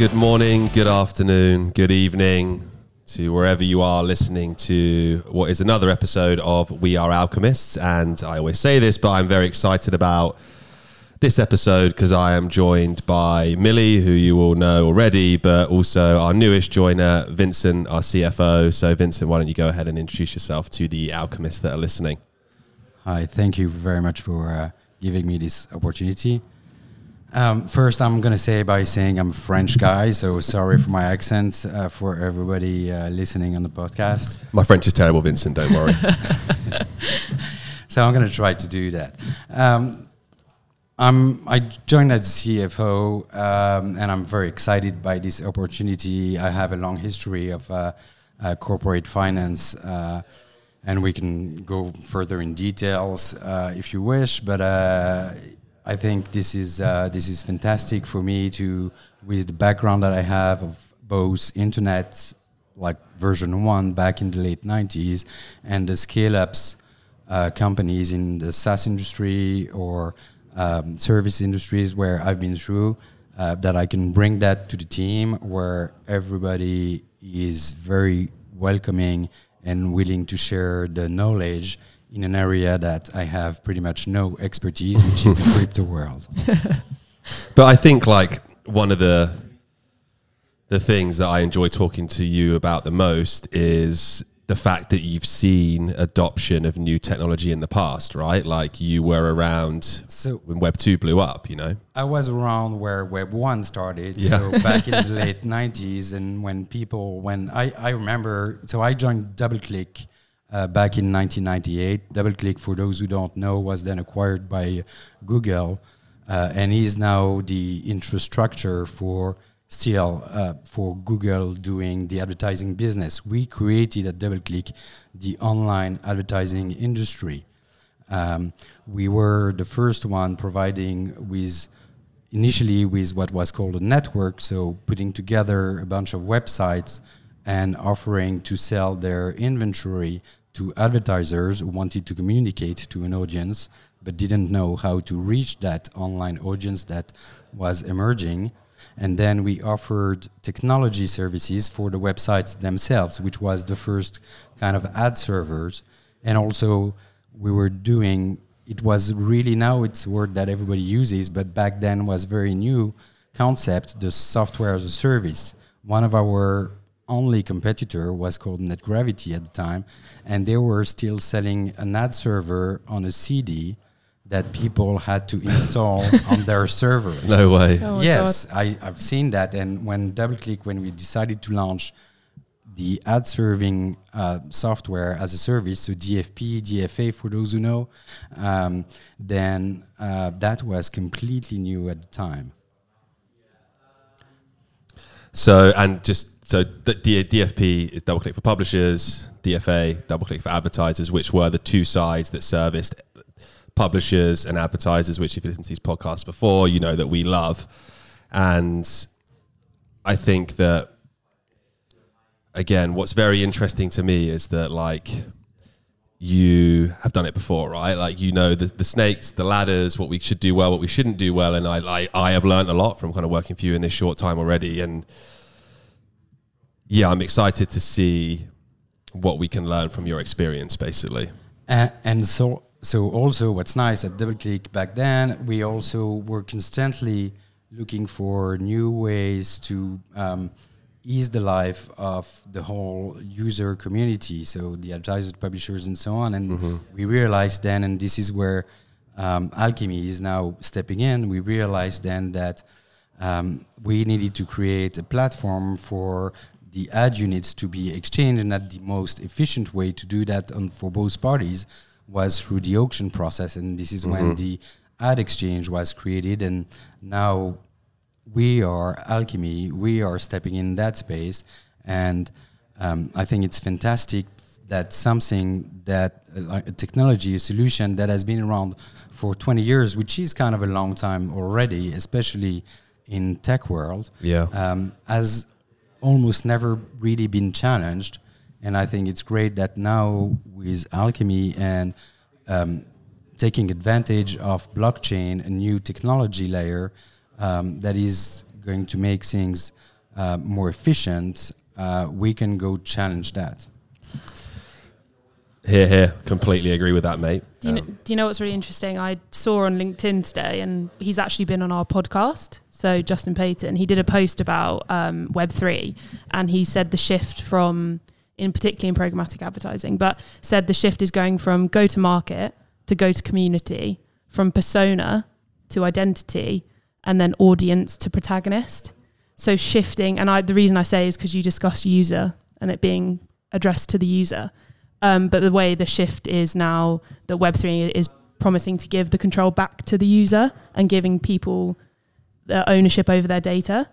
Good morning, good afternoon, good evening to wherever you are listening to what is another episode of We Are Alchemists. And I always say this, but I'm very excited about this episode because I am joined by Millie, who you all know already, but also our newest joiner, Vincent, our CFO. So, Vincent, why don't you go ahead and introduce yourself to the alchemists that are listening? Hi, thank you very much for uh, giving me this opportunity. Um, first, I'm going to say by saying I'm a French guy, so sorry for my accent uh, for everybody uh, listening on the podcast. My French is terrible, Vincent, don't worry. so I'm going to try to do that. Um, I'm, I joined as CFO, um, and I'm very excited by this opportunity. I have a long history of uh, uh corporate finance, uh, and we can go further in details uh, if you wish, but I think this is uh, this is fantastic for me to with the background that I have of both internet like version one back in the late 90s and the scale ups uh, companies in the SaaS industry or um, service industries where I've been through uh, that I can bring that to the team where everybody is very welcoming and willing to share the knowledge in an area that I have pretty much no expertise, which is the crypto world. But I think like one of the the things that I enjoy talking to you about the most is the fact that you've seen adoption of new technology in the past, right? Like you were around so when Web two blew up, you know. I was around where Web one started, yeah. so back in the late '90s, and when people, when I I remember, so I joined DoubleClick uh, back in 1998. DoubleClick, for those who don't know, was then acquired by Google, uh, and is now the infrastructure for still uh, for Google doing the advertising business. We created at DoubleClick the online advertising industry. Um, we were the first one providing with initially with what was called a network, so putting together a bunch of websites and offering to sell their inventory to advertisers who wanted to communicate to an audience but didn't know how to reach that online audience that was emerging. And then we offered technology services for the websites themselves, which was the first kind of ad servers. And also, we were doing it was really now it's a word that everybody uses, but back then was very new concept, the software as a service. One of our only competitor was called NetGravity at the time, and they were still selling an ad server on a CD that people had to install on their server. No way. Oh yes, I, have seen that. And when DoubleClick, when we decided to launch the ad serving uh, software as a service, so DFP, DFA for those who know, um, then uh, that was completely new at the time. So, and just so the DFP is DoubleClick for publishers, DFA DoubleClick for advertisers, which were the two sides that serviced publishers and advertisers. Which, if you listen to these podcasts before, you know that we love. And I think that again, what's very interesting to me is that like you have done it before, right? Like you know the, the snakes, the ladders, what we should do well, what we shouldn't do well, and I I, I have learned a lot from kind of working for you in this short time already, and yeah, I'm excited to see what we can learn from your experience, basically. Uh, and so, so also, what's nice at DoubleClick back then, we also were constantly looking for new ways to um, ease the life of the whole user community, so the advertisers, publishers, and so on. And mm-hmm. we realized then, and this is where um, Alchemy is now stepping in. We realized then that. Um, we needed to create a platform for the ad units to be exchanged, and that the most efficient way to do that on, for both parties was through the auction process. And this is mm-hmm. when the ad exchange was created, and now we are Alchemy. We are stepping in that space, and um, I think it's fantastic that something that uh, a technology, a solution that has been around for 20 years, which is kind of a long time already, especially in tech world, yeah, um, has almost never really been challenged. And I think it's great that now with Alchemy and um, taking advantage of blockchain, a new technology layer um, that is going to make things uh, more efficient, uh, we can go challenge that. Here, here, completely agree with that, mate. Do you, know, do you know what's really interesting? I saw on LinkedIn today, and he's actually been on our podcast. So Justin Payton, he did a post about um, Web three, and he said the shift from, in particularly in programmatic advertising, but said the shift is going from go to market to go to community, from persona to identity, and then audience to protagonist. So shifting, and I, the reason I say is because you discussed user and it being addressed to the user. Um, but the way the shift is now that Web3 is promising to give the control back to the user and giving people the ownership over their data.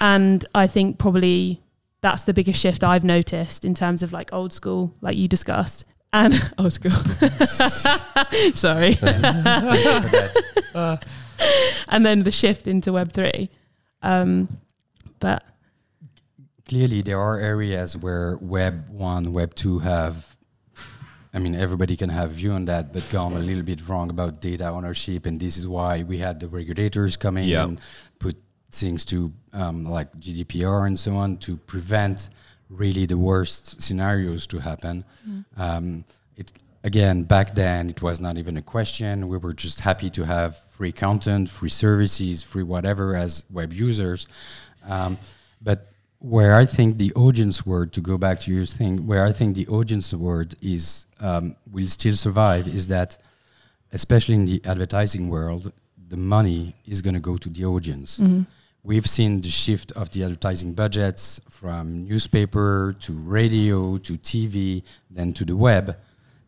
And I think probably that's the biggest shift I've noticed in terms of like old school, like you discussed. And old school. Sorry. and then the shift into Web3. Um, but clearly there are areas where Web 1, Web 2 have, I mean, everybody can have a view on that, but gone a little bit wrong about data ownership. And this is why we had the regulators come in and put things to um, like GDPR and so on to prevent really the worst scenarios to happen. Mm. Um, it, again, back then it was not even a question. We were just happy to have free content, free services, free whatever as web users. Um, but where I think the audience word, to go back to your thing, where I think the audience word is um, will still survive is that, especially in the advertising world, the money is going to go to the audience. Mm-hmm. We've seen the shift of the advertising budgets from newspaper to radio to TV, then to the web,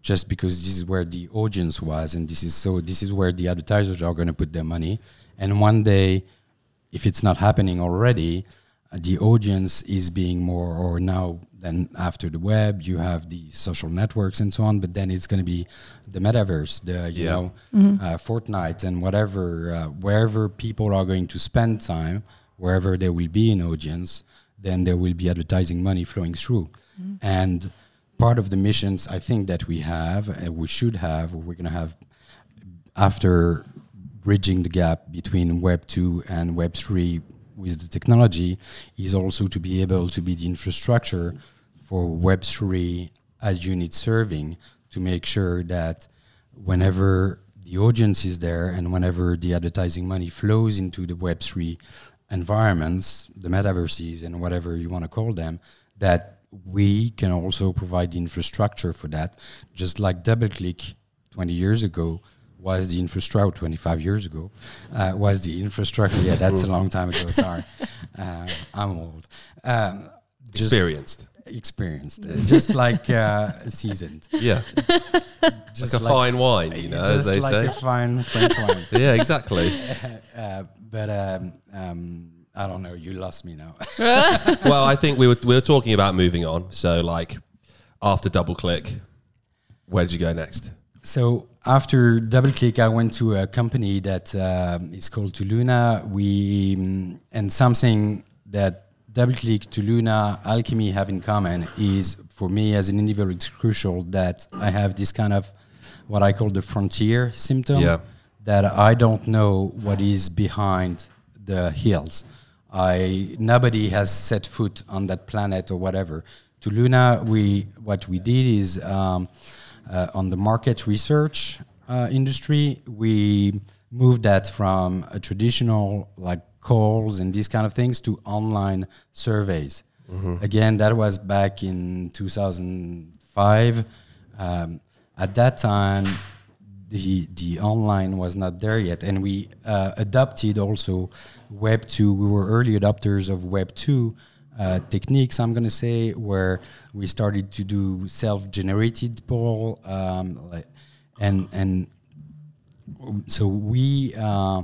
just because this is where the audience was, and this is so. This is where the advertisers are going to put their money. And one day, if it's not happening already, the audience is being more or now then after the web you have the social networks and so on but then it's going to be the metaverse the you yeah. know mm-hmm. uh, fortnite and whatever uh, wherever people are going to spend time wherever there will be an audience then there will be advertising money flowing through mm-hmm. and part of the missions i think that we have and we should have we're going to have after bridging the gap between web 2 and web 3 with the technology is also to be able to be the infrastructure for Web3 ad unit serving to make sure that whenever the audience is there and whenever the advertising money flows into the Web3 environments, the metaverses and whatever you want to call them, that we can also provide the infrastructure for that, just like DoubleClick 20 years ago was the infrastructure 25 years ago uh, was the infrastructure yeah that's a long time ago sorry. Uh, i'm old. Um, experienced. Experienced. Uh, just like uh, seasoned. Yeah. Just like a like, fine wine you know just as they like say. a fine french wine. Yeah exactly. Uh, but um, um, I don't know. You lost me now. well, I think we were we were talking about moving on. So, like, after double click where did you go next? So after DoubleClick, I went to a company that uh, is called Toluna. We um, and something that DoubleClick, Toluna, Alchemy have in common is for me as an individual, it's crucial that I have this kind of what I call the frontier symptom. Yeah. That I don't know what is behind the hills. I nobody has set foot on that planet or whatever. Toluna, we what we did is. Um, on the market research uh, industry, we moved that from a traditional like calls and these kind of things to online surveys. Mm-hmm. Again, that was back in 2005. Um, at that time, the the online was not there yet, and we uh, adopted also Web two. We were early adopters of Web two uh, techniques, I'm going to say, where we started to do self-generated poll, um, and and so we, uh,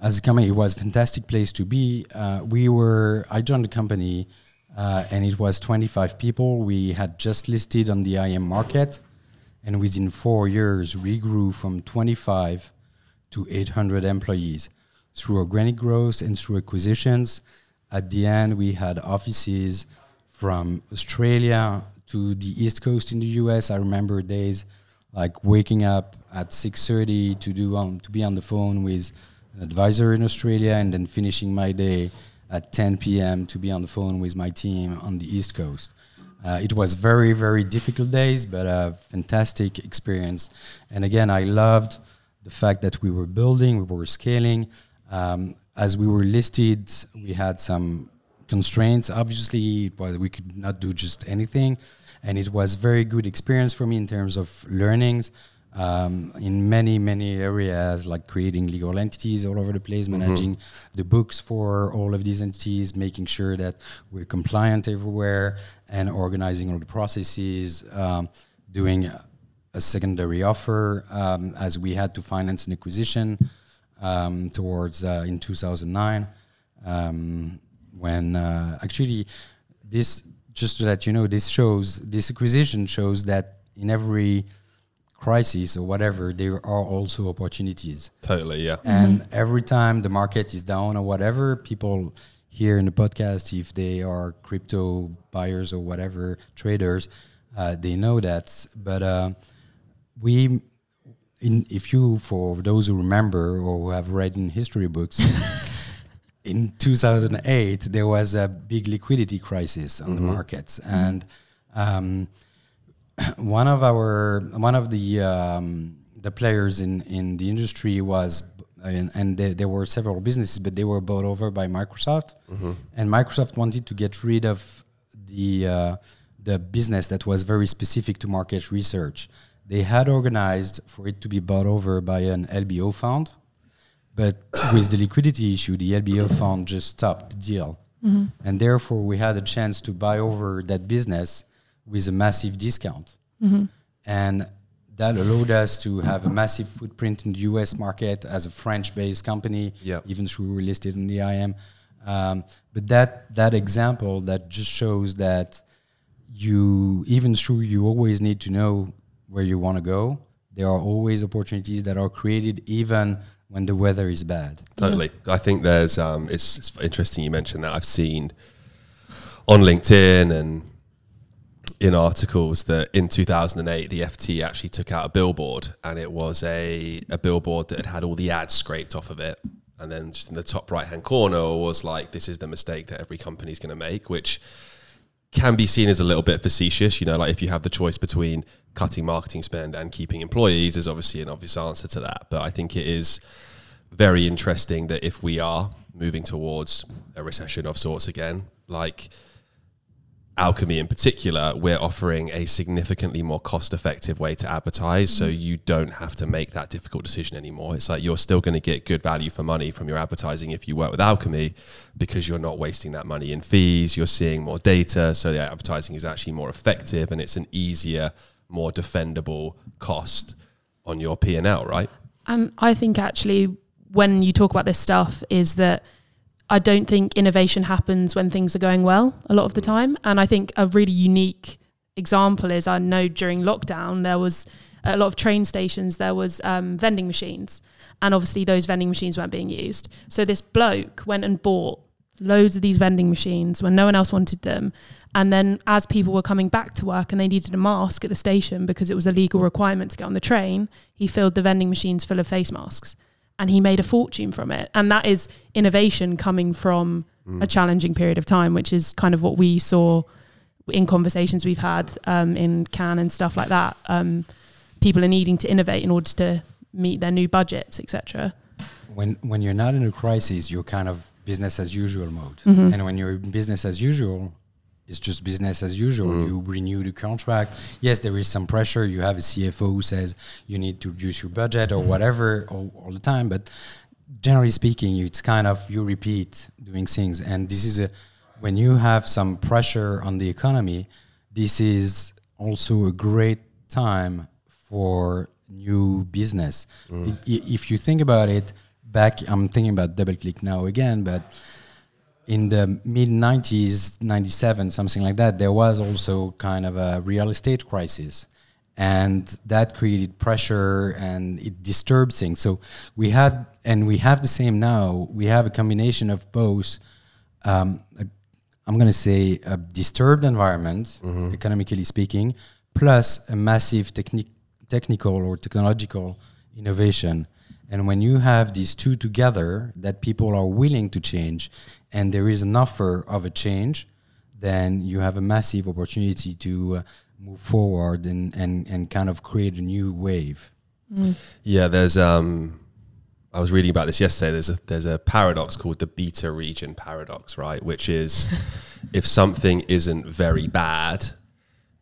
as a company, it was a fantastic place to be. Uh, we were, I joined the company, uh, and it was 25 people. We had just listed on the AIM market, and within four years, we grew from 25 to 800 employees through organic growth and through acquisitions at the end, we had offices from Australia to the East Coast in the US. I remember days like waking up at 6:30 to do um, to be on the phone with an advisor in Australia and then finishing my day at 10 p.m. to be on the phone with my team on the East Coast. Uh, it was very, very difficult days, but a fantastic experience. And again, I loved the fact that we were building, we were scaling. Um, as we were listed, we had some constraints. Obviously, was, we could not do just anything, and it was very good experience for me in terms of learnings um, in many many areas, like creating legal entities all over the place, mm-hmm. managing the books for all of these entities, making sure that we're compliant everywhere, and organizing all the processes, um, doing a secondary offer um, as we had to finance an acquisition um, towards uh, in 2009 um, when uh, actually this just to let you know this shows this acquisition shows that in every crisis or whatever there are also opportunities. Totally yeah. And mm-hmm. every time the market is down or whatever people here in the podcast if they are crypto buyers or whatever traders uh, they know that. But uh, we in if you for those who remember or who have read in history books in 2008 there was a big liquidity crisis on mm-hmm. the markets and um, one of our one of the um, the players in in the industry was and, and there, there, were several businesses but they were bought over by Microsoft mm-hmm. and Microsoft wanted to get rid of the uh, the business that was very specific to market research they had organized for it to be bought over by an LBO fund, but with the liquidity issue, the LBO fund just stopped the deal. Mm-hmm. And therefore, we had a chance to buy over that business with a massive discount. Mm-hmm. And that allowed us to have a massive footprint in the US market as a French based company, yep. even though we were listed in the AIM. Um, but that, that example that just shows that you, even though you always need to know where you want to go, there are always opportunities that are created even when the weather is bad. Totally. I think there's, um, it's, it's interesting you mentioned that. I've seen on LinkedIn and in articles that in 2008 the FT actually took out a billboard and it was a, a billboard that had had all the ads scraped off of it and then just in the top right hand corner was like this is the mistake that every company is going to make which can be seen as a little bit facetious. You know, like if you have the choice between cutting marketing spend and keeping employees, there's obviously an obvious answer to that. But I think it is very interesting that if we are moving towards a recession of sorts again, like Alchemy in particular, we're offering a significantly more cost effective way to advertise. So mm-hmm. you don't have to make that difficult decision anymore. It's like you're still going to get good value for money from your advertising if you work with Alchemy because you're not wasting that money in fees. You're seeing more data. So the advertising is actually more effective and it's an easier, more defendable cost on your P&L, right? And I think actually when you talk about this stuff is that I don't think innovation happens when things are going well a lot of the time. And I think a really unique example is I know during lockdown there was a lot of train stations there was um, vending machines, and obviously those vending machines weren't being used. So this bloke went and bought loads of these vending machines when no one else wanted them. And then as people were coming back to work and they needed a mask at the station because it was a legal requirement to get on the train, he filled the vending machines full of face masks and he made a fortune from it. And that is innovation coming from mm. a challenging period of time, which is kind of what we saw in conversations we've had um, in Cannes and stuff like that. Um, people are needing to innovate in order to meet their new budgets, etc. When when you're not in a crisis, you're kind of business as usual mode, mm-hmm. and when you're in business as usual, it's just business as usual. Mm. You renew the contract. Yes, there is some pressure. You have a CFO who says you need to reduce your budget or whatever all, all the time. But generally speaking, it's kind of you repeat doing things. And this is a when you have some pressure on the economy, this is also a great time for new business. Mm. If you think about it, back I'm thinking about DoubleClick now again, but in the mid 90s 97 something like that there was also kind of a real estate crisis. And that created pressure and it disturbed things. So we had and we have the same now we have a combination of both um, a, i'm going to say a disturbed environment mm-hmm. economically speaking plus a massive techni- technical or technological innovation And when you have these two together, that people are willing to change, and there is an offer of a change, then you have a massive opportunity to uh, move forward and, and, and kind of create a new wave. Yeah, there's um I was reading about this yesterday. There's a there's a paradox called the beta region paradox, right? Which is if something isn't very bad,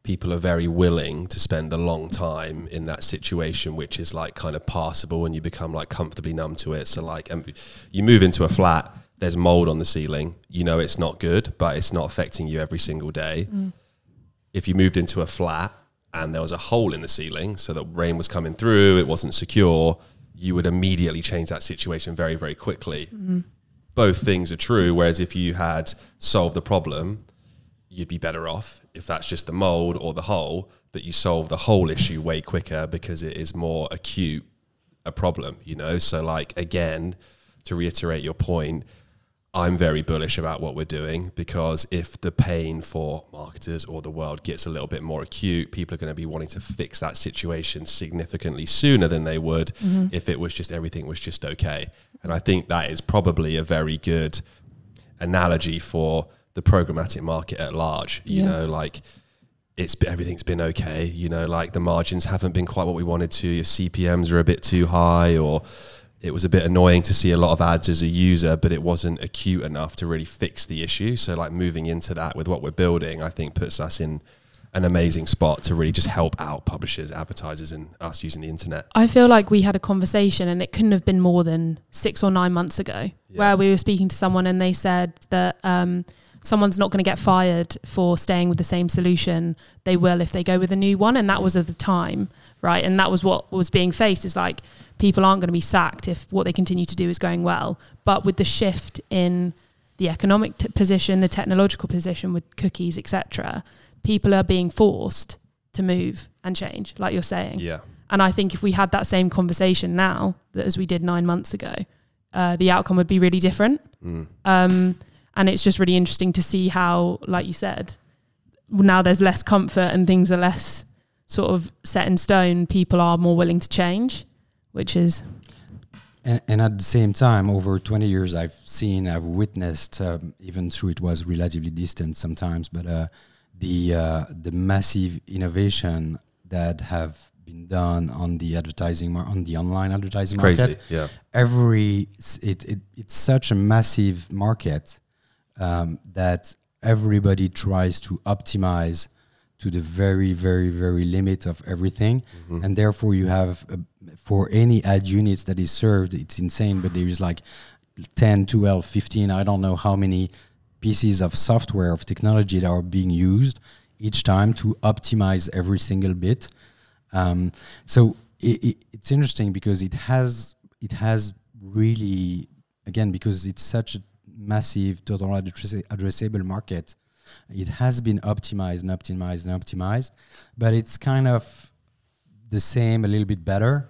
people are very willing to spend a long time in that situation, which is like kind of passable, and you become like comfortably numb to it. So like, um, you move into a flat, there's mold on the ceiling. You know it's not good, but it's not affecting you every single day. If you moved into a flat and there was a hole in the ceiling, so that rain was coming through, it wasn't secure, you would immediately change that situation very, very quickly. Both things are true. Whereas if you had solved the problem, you'd be better off if that's just the mold or the hole, but you solve the whole issue way quicker because it is more acute a problem, you know? So like again, to reiterate your point, I'm very bullish about what we're doing because if the pain for marketers or the world gets a little bit more acute, people are going to be wanting to fix that situation significantly sooner than they would mm-hmm. if it was just everything was just okay. And I think that is probably a very good analogy for the programmatic market at large. You Yeah. know, like it's everything's been okay. You know, like the margins haven't been quite what we wanted to. Your CPMS are a bit too high, or it was a bit annoying to see a lot of ads as a user, but it wasn't acute enough to really fix the issue. So, like moving into that with what we're building, I think puts us in an amazing spot to really just help out publishers, advertisers, and us using the internet. I feel like we had a conversation, and it couldn't have been more than six or nine months ago, where we were speaking to someone, and they said that um, someone's not going to get fired for staying with the same solution. They will if they go with a new one, and that was at the time, right? And that was what was being faced. Is like people aren't going to be sacked if what they continue to do is going well, but with the shift in the economic t- position, the technological position with cookies, etc., people are being forced to move and change, like you're saying. Yeah. And I think if we had that same conversation now that as we did nine months ago, uh, the outcome would be really different. Mm. Um, and it's just really interesting to see how, like you said, now there's less comfort and things are less sort of set in stone. People are more willing to change, which is And, and at the same time, over 20 years, I've seen, I've witnessed, um, even though it was relatively distant sometimes, but uh, the uh, the massive innovation that have been done on the advertising, mar- on the online advertising Crazy. market. Yeah. Every it, it it's such a massive market um, that everybody tries to optimize to the very very very limit of everything. And therefore you have uh, for any ad units that is served it's insane but there is like 10 12 15 i don't know how many pieces of software of technology that are being used each time to optimize every single bit. Um, so it, it, it's interesting because it has it has really again because it's such a massive total address- addressable market it has been optimized and optimized and optimized but it's kind of the same a little bit better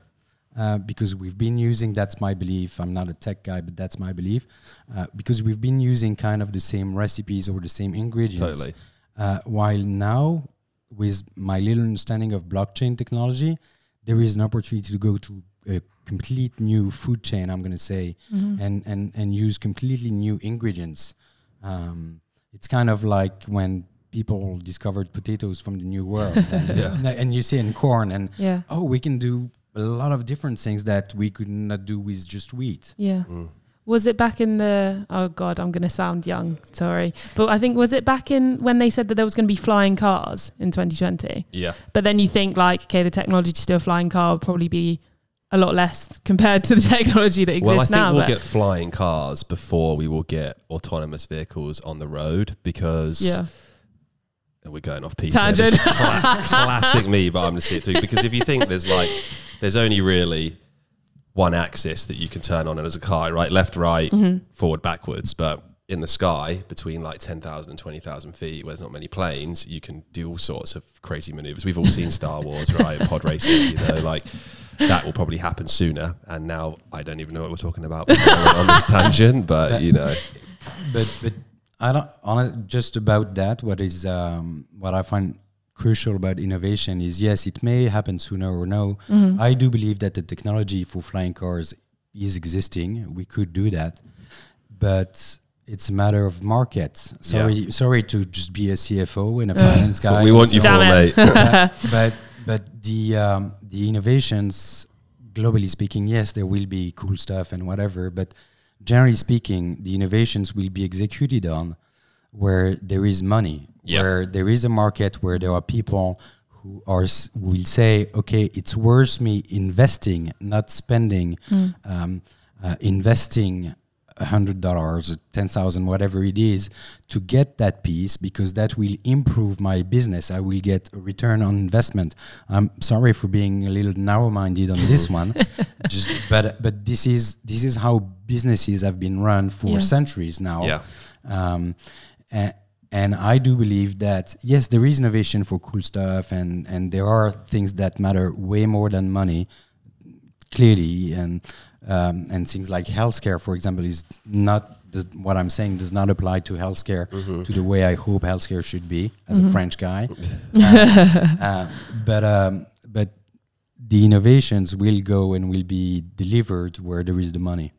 uh, because we've been using that's my belief i'm not a tech guy but that's my belief uh, because we've been using kind of the same recipes or the same ingredients Totally. uh, while now with my little understanding of blockchain technology there is an opportunity to go to a complete new food chain i'm going to say and, and and use completely new ingredients um, it's kind of like when people discovered potatoes from the new world and, and you see in corn and yeah, oh we can do a lot of different things that we could not do with just wheat yeah. Mm. Was it back in the? Oh God, I'm going to sound young. Sorry, but I think was it back in when they said that there was going to be flying cars in 2020? Yeah. But then you think like, okay, the technology to do a flying car would probably be a lot less compared to the technology that exists Well, I think now. we'll get flying cars before we will get autonomous vehicles on the road because yeah, and we're going off Peter. Tangent. Cla- classic me, but I'm going to see it through because if you think there's like there's only really one axis that you can turn on it as a car, right? Left, right, Mm-hmm. forward, backwards. But in the sky, between like 10,000 and 20,000 feet, where there's not many planes, you can do all sorts of crazy maneuvers. We've all seen Star Wars, right? Pod racing, you know, like that will probably happen sooner. And now I don't even know what we're talking about on this tangent, but you know, but but I don't on just about that. What is um, what I find crucial about innovation is yes, it may happen sooner or no. I do believe that the technology for flying cars is existing. We could do that, but it's a matter of market. Sorry, sorry to just be a CFO and a finance That's what guy. we want you for, Damn mate. it. but but the um, the innovations, globally speaking, yes, there will be cool stuff and whatever. But generally speaking, the innovations will be executed on where there is money, Yeah. where there is a market, where there are people who are will say, okay, it's worth me investing, not spending, um, uh, investing a hundred dollars, ten thousand, whatever it is, to get that piece because that will improve my business. I will get a return on investment. I'm sorry for being a little narrow-minded on this one, just but but this is this is how businesses have been run for Yeah. centuries now. Yeah. Um, and, and I do believe that yes, there is innovation for cool stuff, and and there are things that matter way more than money, clearly, and um, and things like healthcare, for example, is not does, what I'm saying does not apply to healthcare to the way I hope healthcare should be as a French guy. Uh, uh, but um, but the innovations will go and will be delivered where there is the money.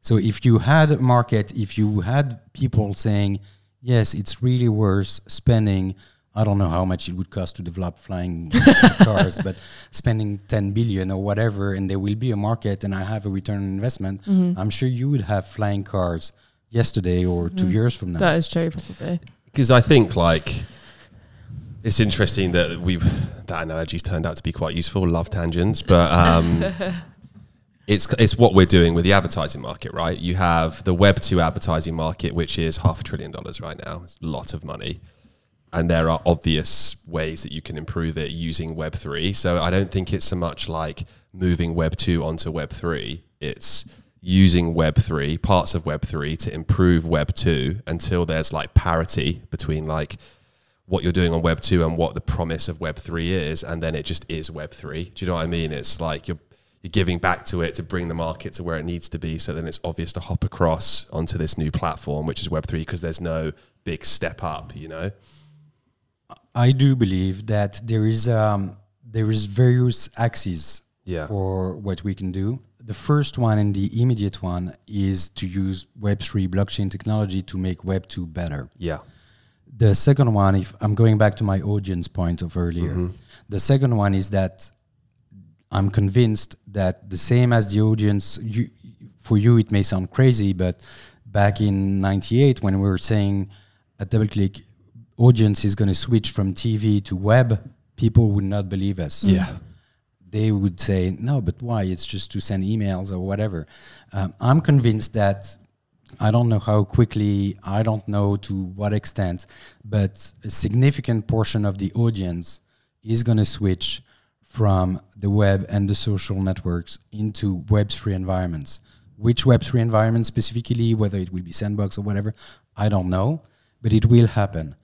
So if you had a market, if you had people saying, yes, it's really worth spending, I don't know how much it would cost to develop flying cars, but spending 10 billion or whatever, and there will be a market and I have a return on investment, I'm sure you would have flying cars yesterday or two years from now. That is true, probably. because I think like it's interesting that we've that analogy's turned out to be quite useful. Love tangents, but um, it's it's what we're doing with the advertising market, right? You have the Web two advertising market, which is half a trillion dollars right now. It's a lot of money, and there are obvious ways that you can improve it using Web three. So I don't think it's so much like moving Web two onto Web three. It's using Web three parts of Web three to improve Web two until there's like parity between like what you're doing on Web two and what the promise of Web three is, and then it just is Web three. Do you know what I mean? It's like you're you're giving back to it to bring the market to where it needs to be, so then it's obvious to hop across onto this new platform, which is Web three, because there's no big step up. You know? I do believe that there is um, there is various axes Yeah. for what we can do. The first one and the immediate one is to use Web3 blockchain technology to make Web2 better. Yeah. The second one, if I'm going back to my audience point of earlier, the second one is that I'm convinced that the same as the audience, you, for you it may sound crazy, but back in '98 when we were saying at DoubleClick, audience is going to switch from TV to web, people would not believe us Yeah. they would say, no, but why? It's just to send emails or whatever. Um, I'm convinced that I don't know how quickly, I don't know to what extent, but a significant portion of the audience is going to switch from the web and the social networks into Web3 environments. Which Web3 environment specifically, whether it will be Sandbox or whatever, I don't know, but it will happen.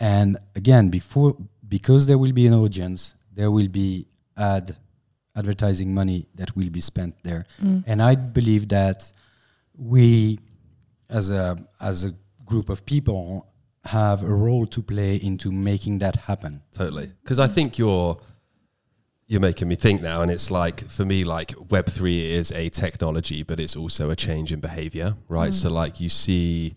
And again, before because there will be an audience, there will be ad advertising money that will be spent there. Mm. And I believe that we as a as a group of people have a role to play into making that happen. Totally. Because I think you're you're making me think now, and it's like for me, like Web three is a technology, but it's also a change in behavior, right? Mm. So like you see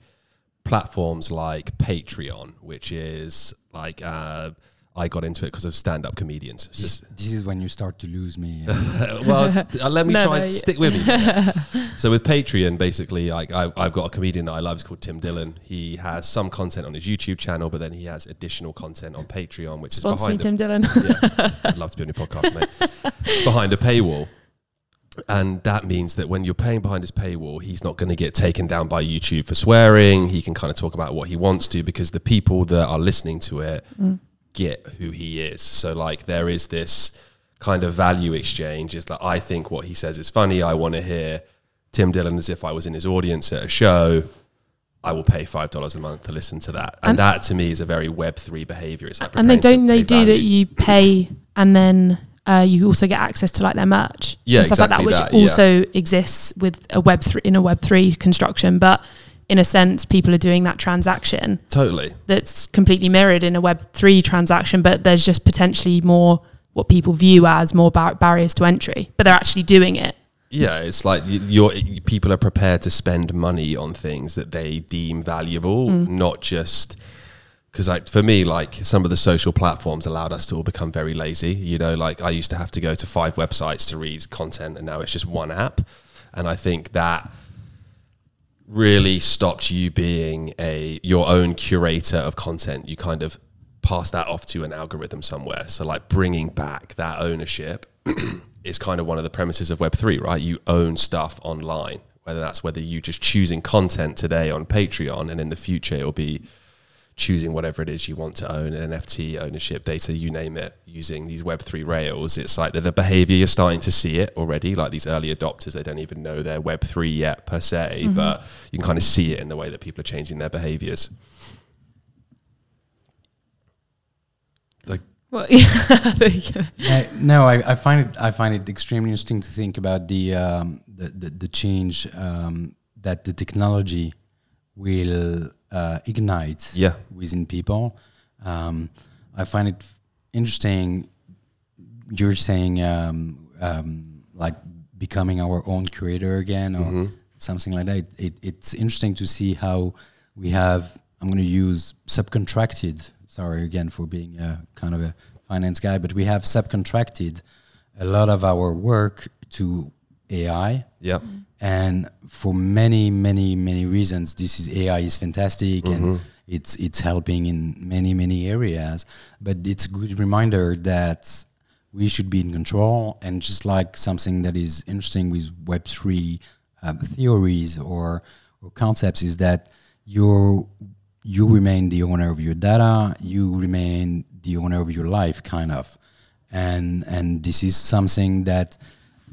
platforms like Patreon, which is like uh, I got into it because of stand up comedians. This, this is when you start to lose me. well, uh, let me No, try no, and y- stick with me. so with Patreon, basically, like I, I've got a comedian that I love. It's called Tim Dillon. He has some content on his YouTube channel, but then he has additional content on Patreon, which Sponsor is behind. Tim Dillon. yeah, I'd love to be on your podcast, mate. behind a paywall. And that means that when you're paying behind his paywall, he's not going to get taken down by YouTube for swearing. He can kind of talk about what he wants to because the people that are listening to it mm. get who he is. So, like, there is this kind of value exchange is that I think what he says is funny. I want to hear Tim Dillon as if I was in his audience at a show. I will pay five dollars a month to listen to that, and, And- that to me is a very Web three behavior. It's like and they don't they do that you pay and then uh, you also get access to like their merch Yeah, and stuff like that which that, yeah. also exists with a web three in a web 3 construction but in a sense people are doing that transaction totally. that's completely mirrored in a web 3 transaction but there's just potentially more what people view as more bar- barriers to entry but they're actually doing it Yeah, it's like y- you're, people are prepared to spend money on things that they deem valuable, not just because like for me like some of the social platforms allowed us to all become very lazy you know like i used to have to go to five websites to read content and now it's just one app. And i think that really stopped you being a your own curator of content. You kind of pass that off to an algorithm somewhere. So like bringing back that ownership is kind of one of the premises of web3 right? You own stuff online whether that's whether you just choosing content today on patreon and in the future it'll be choosing whatever it is you want to own an nft ownership data you name it using these web3 rails it's like the, the behavior you're starting to see it already like these early adopters they don't even know they're web3 yet per se but you can kind of see it in the way that people are changing their behaviors like Well, yeah, there you go. Uh, no, I, I find it I find it extremely interesting to think about the um, the, the the change um, that the technology will uh, ignite Yeah. within people. Um, I find it interesting. You're saying um, um, like becoming our own creator again, or something like that. It, it, it's interesting to see how we have. I'm going to use subcontracted. Sorry again for being a kind of a finance guy, but we have subcontracted a lot of our work to AI yeah and for many many many reasons this is ai is fantastic and it's it's helping in many many areas. But it's a good reminder that we should be in control and just like something that is interesting with web3 um, theories or or concepts is that you you remain the owner of your data you remain the owner of your life kind of. And and this is something that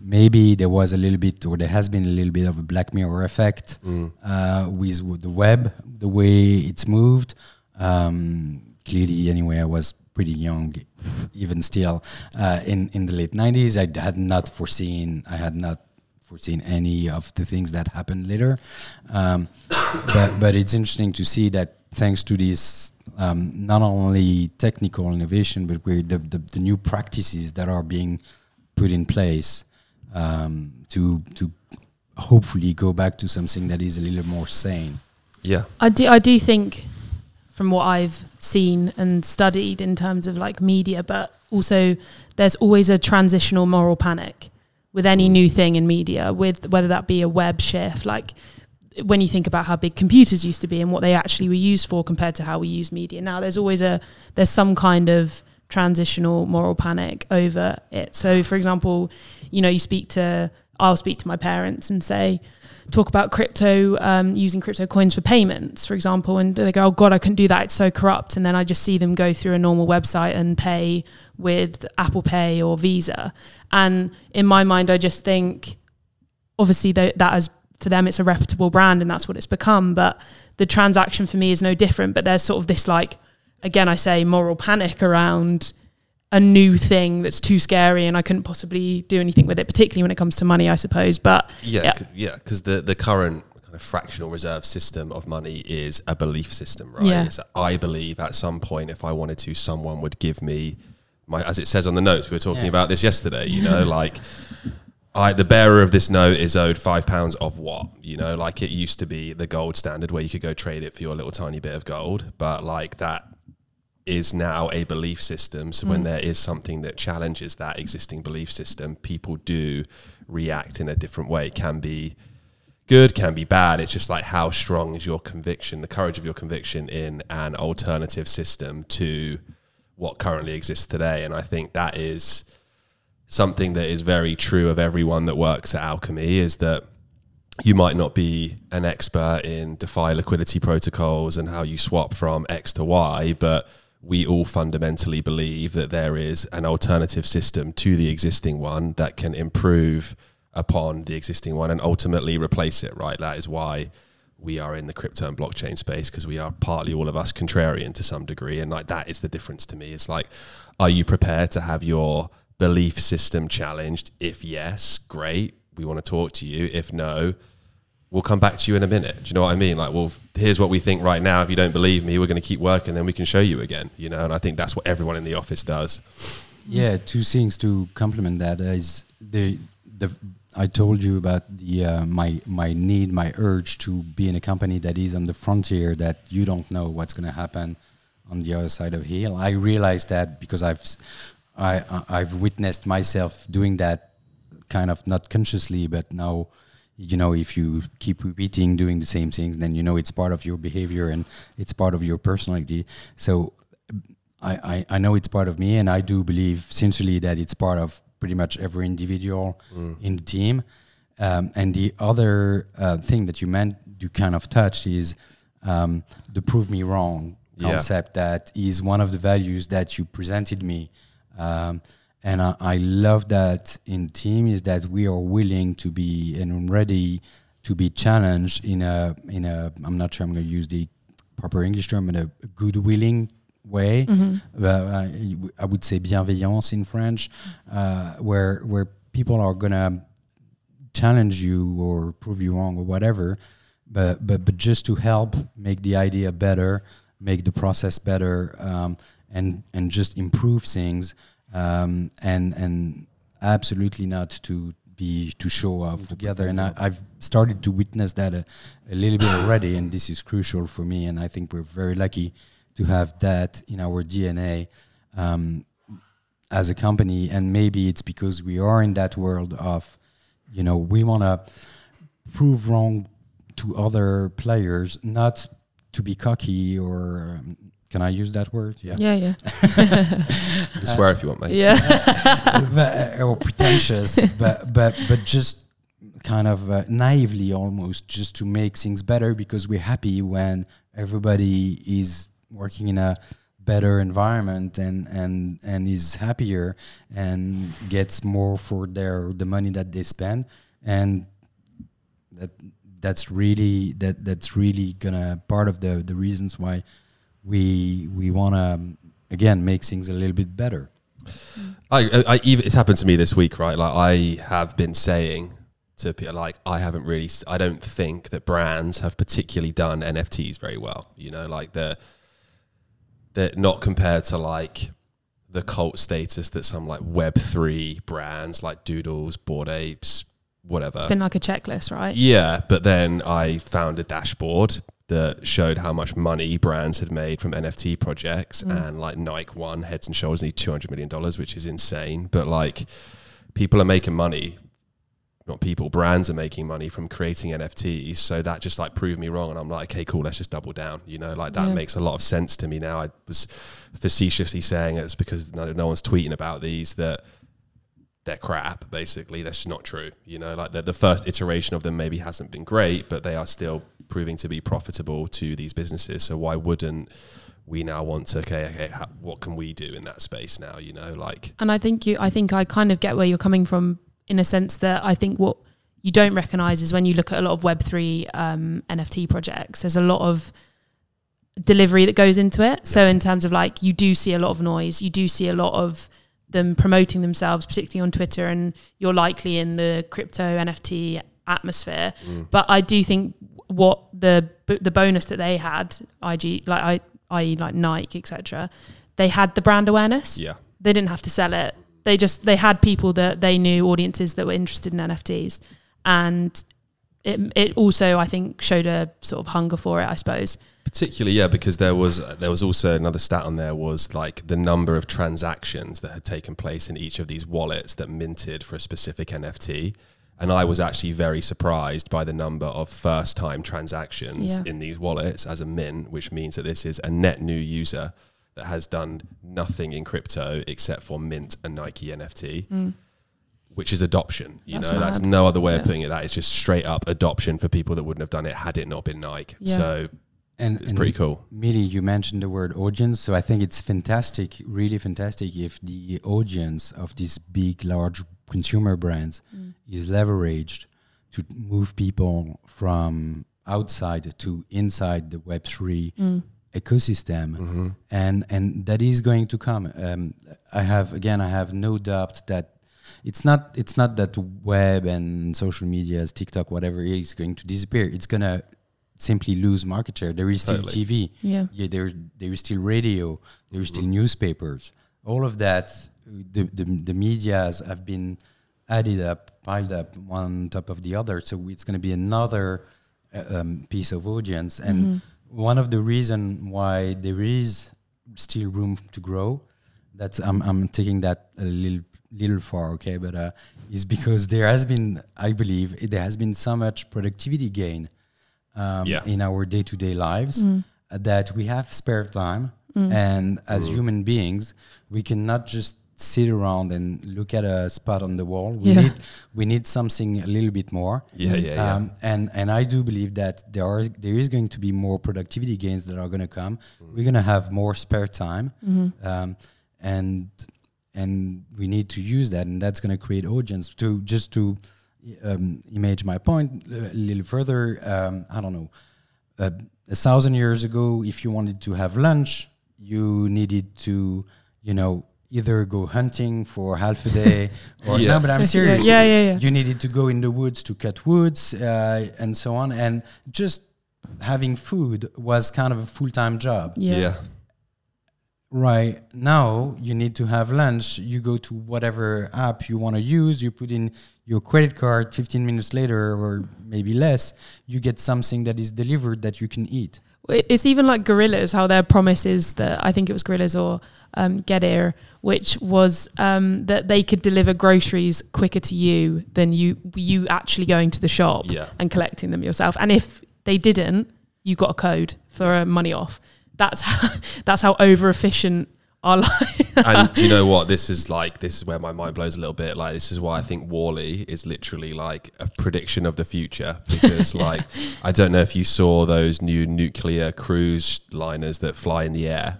maybe there was a little bit or there has been a little bit of a black mirror effect uh, with w- the web the way it's moved. Um, clearly anyway i was pretty young even still uh, in in the late 90s i had not foreseen i had not foreseen any of the things that happened later. Um, but but it's interesting to see that thanks to this um, not only technical innovation but the, the, the new practices that are being put in place um, to to hopefully go back to something that is a little more sane. yeah I do. I do think, from what I've seen and studied in terms of like media, but also there's always a transitional moral panic with any new thing in media. With whether that be a web shift, like when you think about how big computers used to be and what they actually were used for compared to how we use media now, there's always a there's some kind of transitional moral panic over it. So, for example, you know, you speak to I'll speak to my parents and say, talk about crypto, um, using crypto coins for payments, for example, and they go, "Oh God, I couldn't do that; it's so corrupt." And then I just see them go through a normal website and pay with Apple Pay or Visa. And in my mind, I just think, obviously, tho- that is for them, it's a reputable brand, and that's what it's become. But the transaction for me is no different. But there's sort of this like, again, I say moral panic around a new thing that's too scary and I couldn't possibly do anything with it, particularly when it comes to money, I suppose. But Yeah, Yeah. c- yeah, because the the current kind of fractional reserve system of money is a belief system, right? Yeah. It's I believe at some point, if I wanted to, someone would give me my, as it says on the notes. We were talking Yeah. about this yesterday. You know, like. I, the bearer of this note is owed five pounds of what? You know, like it used to be the gold standard where you could go trade it for your little tiny bit of gold, but like that is now a belief system. So when mm. there is something that challenges that existing belief system, people do react in a different way. It can be good, can be bad. It's just like how strong is your conviction, the courage of your conviction in an alternative system to what currently exists today. And I think that is something that is very true of everyone that works at Alchemy is that you might not be an expert in DeFi liquidity protocols and how you swap from X to Y, but we all fundamentally believe that there is an alternative system to the existing one that can improve upon the existing one and ultimately replace it, right? That is why we are in the crypto and blockchain space because we are partly all of us contrarian to some degree. And like that is the difference to me. It's like, are you prepared to have your belief system challenged? If yes, great. We want to talk to you. If no, we'll come back to you in a minute. Do you know what I mean? Like, well, here's what we think right now. If you don't believe me, we're going to keep working, then we can show you again. You know, and I think that's what everyone in the office does. Yeah, two things to complement that is the the I told you about the uh, my my need, my urge to be in a company that is on the frontier that you don't know what's going to happen on the other side of hill. I realized that because I've I I've witnessed myself doing that kind of not consciously, but now you know if you keep repeating doing the same things, then you know it's part of your behavior and it's part of your personality. So I, I, I know it's part of me, and I do believe sincerely that it's part of pretty much every individual in the team. Um, and the other uh, thing that you meant, you kind of touched, is um, the prove me wrong Yeah. concept. That is one of the values that you presented me. Um, and I, I love that in team is that we are willing to be and ready to be challenged in a in a I'm not sure I'm going to use the proper English term, in a, good willing way. Uh, I, I would say bienveillance in French, uh, where where people are gonna challenge you or prove you wrong or whatever, but but but just to help make the idea better, make the process better, um, and and just improve things, um, and and absolutely not to be to show off together. And I, I've started to witness that a, a little bit already, and this is crucial for me. And I think we're very lucky to have that in our DNA. Um, as a company and maybe it's because we are in that world of you know we want to prove wrong to other players not to be cocky or um, can i use that word yeah, Yeah, yeah, You swear if you want, mate. yeah. but, uh, or pretentious but but but just kind of uh, naively almost just to make things better because we're happy when everybody is working in a better environment and and and is happier and gets more for their the money that they spend and that that's really that that's really gonna part of the the reasons why we we want to again make things a little bit better I, I, I even it's happened to me this week, right? Like I have been saying to people, like I haven't really, I don't think that brands have particularly done NFTs very well. You know, like they're they're not compared to like the cult status that some like Web three brands like Doodles, Bored Apes, whatever. It's been like a checklist, right? Yeah, but then I found a dashboard that showed how much money brands had made from NFT projects, mm. and like Nike won heads and shoulders need two hundred million dollars, which is insane. But like, people are making money. Not people, brands are making money from creating NFTs. So that just like proved me wrong. And I'm like, okay, cool, let's just double down. You know, like that Yeah. makes a lot of sense to me now. I was facetiously saying it's because no, no one's tweeting about these that they're crap. Basically, that's just not true. You know, like the first iteration of them maybe hasn't been great, but they are still proving to be profitable to these businesses. So why wouldn't we now want to? Okay, okay, how, what can we do in that space now? You know, like And I think you, I think I kind of get where you're coming from in a sense that I think what you don't recognize is when you look at a lot of Web three um, NFT projects, there's a lot of delivery that goes into it. So in terms of like, you do see a lot of noise, you do see a lot of them promoting themselves, particularly on Twitter, and you're likely in the crypto NFT atmosphere. But I do think what the the bonus that they had, IG like I, i.e. like Nike, etc. They had the brand awareness yeah, they didn't have to sell it. They just they had people that they knew audiences that were interested in NFTs, and it it also I think showed a sort of hunger for it. I suppose. particularly yeah, because there was there was also another stat on there was like the number of transactions that had taken place in each of these wallets that minted for a specific NFT. And I was actually very surprised by the number of first time transactions Yeah. in these wallets as a mint, which means that this is a net new user that has done nothing in crypto except for mint a Nike NFT, which is adoption. You Mm. That's know, that's no other way of putting it. That is just straight up adoption for people that wouldn't have done it had it not been Nike. Yeah. So and it's and pretty cool. Millie, you mentioned the word audience, so I think it's fantastic, really fantastic, if the audience of these big, large consumer brands mm. is leveraged to move people from outside to inside the Web three mm. ecosystem, mm-hmm. and and that is going to come. Um, I have again, I have no doubt that it's not it's not that web and social medias, TikTok, whatever is going to disappear. It's gonna simply lose market share. There is still Totally. TV. Yeah. Yeah, there there is still radio. There is still mm-hmm. newspapers. All of that, the the, the media's have been added up, piled up one on top of the other. So it's going to be another uh, um, piece of audience. And one of the reason why there is still room to grow, that's I'm I'm taking that a little little far, okay, but uh, is because there has been, I believe, there has been so much productivity gain um, Yeah. in our day to day lives uh, that we have spare time, and as human beings, we cannot just sit around and look at a spot on the wall. We Yeah. need we need something a little bit more. Yeah, yeah, yeah. Um, and and I do believe that there are there is going to be more productivity gains that are going to come. We're going to have more spare time, um, and and we need to use that, and that's going to create audience. To just to um, image my point a little further, um, I don't know. Uh, a thousand years ago, if you wanted to have lunch, you needed to, you know, either go hunting for half a day, or Yeah. no, but I'm serious. yeah, yeah, yeah. You needed to go in the woods to cut woods uh, and so on, and just having food was kind of a full time job. Yeah. yeah. Right now, you need to have lunch. You go to whatever app you want to use. You put in your credit card. Fifteen minutes later, or maybe less, you get something that is delivered that you can eat. It- It's even like Gorillas, how their promise is that I think it was Gorillas or um, Getir, which was um, that they could deliver groceries quicker to you than you you actually going to the shop Yeah. and collecting them yourself. And if they didn't, you got a code for uh, money off. That's how, that's how over efficient our life. and do you know what? This is like this is where my mind blows a little bit. Like this is why I think WALL-E is literally like a prediction of the future because like I don't know if you saw those new nuclear cruise liners that fly in the air.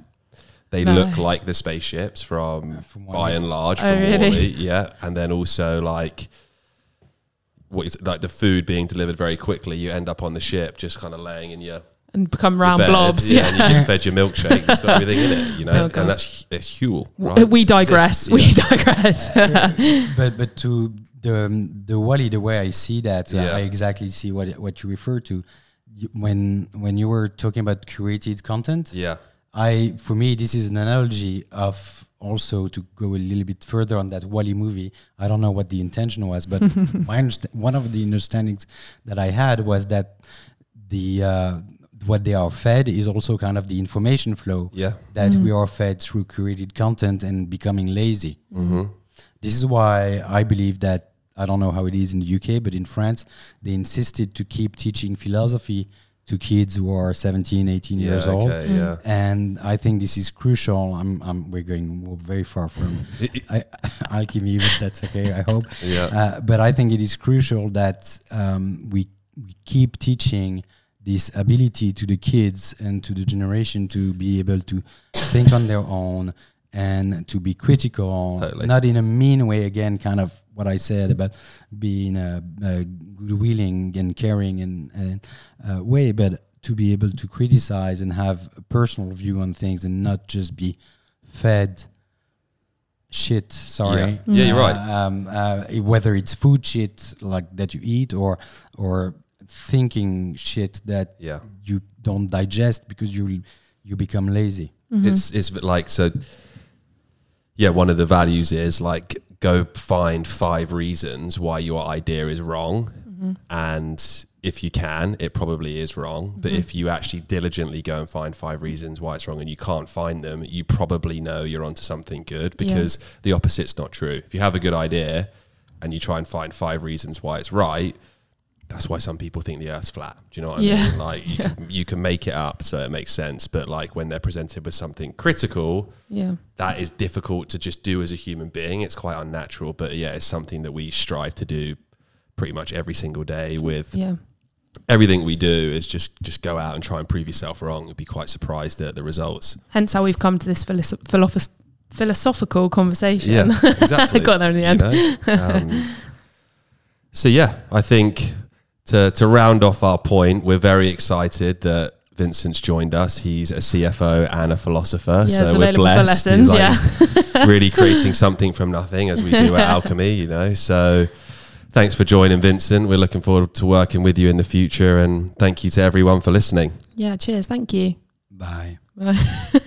They No. look like the spaceships from, from Buy n Large Oh, from really? WALL-E, yeah, and then also like what is like the food being delivered very quickly. You end up on the ship just kind of laying in your and become round bed, blobs. yeah, Yeah. and you get fed your milkshake. It's got everything in it, you know, Oh, and that's it's Huel. Right? We digress. It's- We yeah. digress. but but to the the WALL-E, the way I see that, uh, Yeah. I exactly see what what you refer to. When when you were talking about curated content, Yeah. I for me this is an analogy of also to go a little bit further on that WALL-E movie. I don't know what the intention was, but my underst- one of the understandings that I had was that the uh, what they are fed is also kind of the information flow Yeah. that we are fed through curated content and becoming lazy. Mm-hmm. This is why I believe that I don't know how it is in the UK, but in France, they insisted to keep teaching philosophy to kids who are 17, 18 years yeah, old. Okay, yeah. And I think this is crucial. I'm, I'm we're going very far from I, alchemy, but that's okay. I hope. Yeah. Uh, but I think it is crucial that um, we we keep teaching this ability to the kids and to the generation to be able to think on their own and to be critical, Totally. not in a mean way. Again, kind of what I said about being a, a goodwilling and caring and, and uh, way, but to be able to criticize and have a personal view on things and not just be fed shit. Sorry, Yeah. Yeah, you're right. Uh, Um, uh, whether it's food shit like that you eat or or thinking shit that Yeah. you don't digest because you you become lazy. Mm-hmm. It's it's like so. Yeah, one of the values is like go find five reasons why your idea is wrong, mm-hmm. and if you can, it probably is wrong. But mm-hmm. if you actually diligently go and find five reasons why it's wrong, and you can't find them, you probably know you're onto something good because the opposite's not true. If you have a good idea and you try and find five reasons why it's right, that's why some people think the Earth's flat. Do you know what I Yeah. mean? Like you, can, you can make it up so it makes sense, but like when they're presented with something critical, yeah. that is difficult to just do as a human being. It's quite unnatural, but yeah, it's something that we strive to do pretty much every single day. With Yeah. everything we do is just just go out and try and prove yourself wrong and be quite surprised at the results. Hence how we've come to this philosoph- philosoph- philosophical conversation. Yeah, exactly. Got there in the you end. know? Um, so yeah, I think to to round off our point, we're very excited that Vincent's joined us. He's a CFO and a philosopher, Yeah, so we're available for blessed. lessons, He's, yeah. really creating something from nothing, as we do at Alchemy. You know, so. Thanks for joining, Vincent. We're looking forward to working with you in the future, and thank you to everyone for listening. Yeah, cheers. Thank you. Bye. Bye.